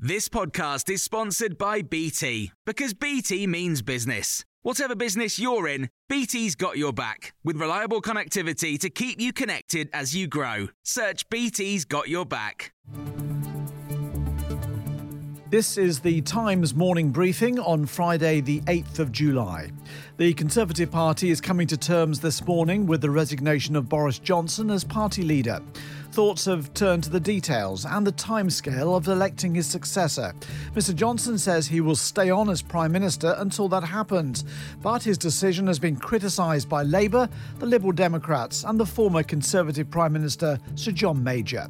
This podcast is sponsored by BT because BT means business. Whatever business you're in, BT's got your back with reliable connectivity to keep you connected as you grow. Search BT's got your back. This is the Times morning briefing on Friday, the 8th of July. The Conservative Party is coming to terms this morning with the resignation of Boris Johnson as party leader. Thoughts have turned to the details and the timescale of electing his successor. Mr. Johnson says he will stay on as Prime Minister until that happens, but his decision has been criticised by Labour, the Liberal Democrats, and the former Conservative Prime Minister Sir John Major.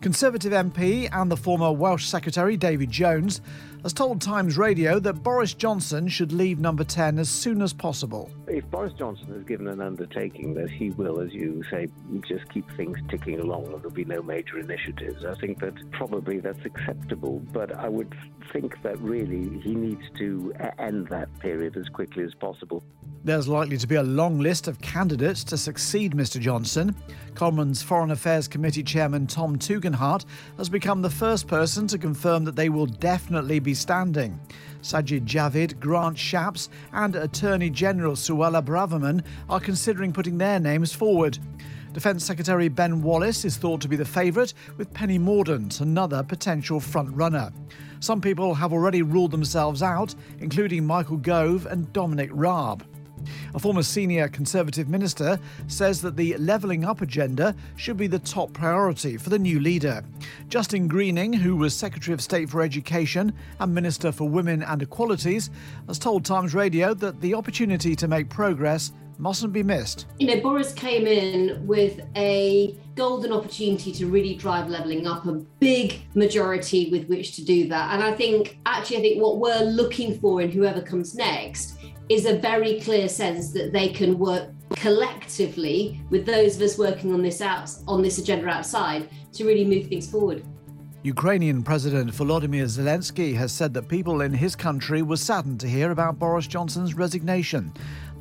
Conservative MP and the former Welsh Secretary David Jones has told Times Radio that Boris Johnson should leave number 10 as soon as possible. If Boris Johnson is given an undertaking that he will, as you say, just keep things ticking along and there'll be no major initiatives, I think that probably that's acceptable. But I would think that really he needs to end that period as quickly as possible. There's likely to be a long list of candidates to succeed Mr. Johnson. Commons Foreign Affairs Committee Chairman Tom Tugendhat has become the first person to confirm that they will definitely be standing. Sajid Javid, Grant Shapps, and Attorney General Suella Braverman are considering putting their names forward. Defence Secretary Ben Wallace is thought to be the favourite, with Penny Mordaunt another potential front-runner. Some people have already ruled themselves out, including Michael Gove and Dominic Raab. A former senior Conservative minister says that the levelling up agenda should be the top priority for the new leader. Justine Greening, who was Secretary of State for Education and Minister for Women and Equalities, has told Times Radio that the opportunity to make progress mustn't be missed. You know, Boris came in with a golden opportunity to really drive levelling up, a big majority with which to do that. And I think, actually, I think what we're looking for in whoever comes next is a very clear sense that they can work collectively with those of us working on this out on this agenda outside to really move things forward. Ukrainian President Volodymyr Zelensky has said that people in his country were saddened to hear about Boris Johnson's resignation.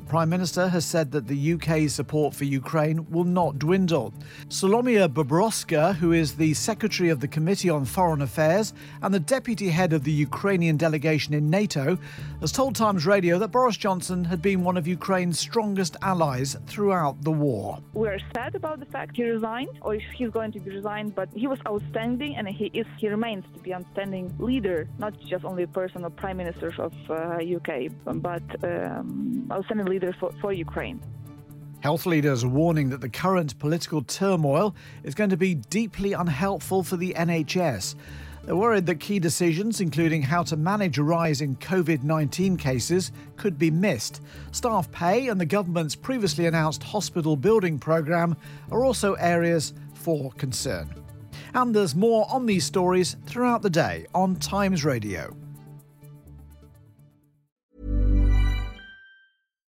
Prime Minister has said that the UK's support for Ukraine will not dwindle. Solomia Bobrovska, who is the Secretary of the Committee on Foreign Affairs and the Deputy Head of the Ukrainian delegation in NATO, has told Times Radio that Boris Johnson had been one of Ukraine's strongest allies throughout the war. We're sad about the fact he resigned, or if he's going to be resigned, but he was outstanding and he is he remains to be outstanding leader, not just only a person prime minister of uh, UK, but um, outstanding leader for, for Ukraine. Health leaders are warning that the current political turmoil is going to be deeply unhelpful for the NHS. They're worried that key decisions, including how to manage a rise in COVID 19 cases, could be missed. Staff pay and the government's previously announced hospital building programme are also areas for concern. And there's more on these stories throughout the day on Times Radio.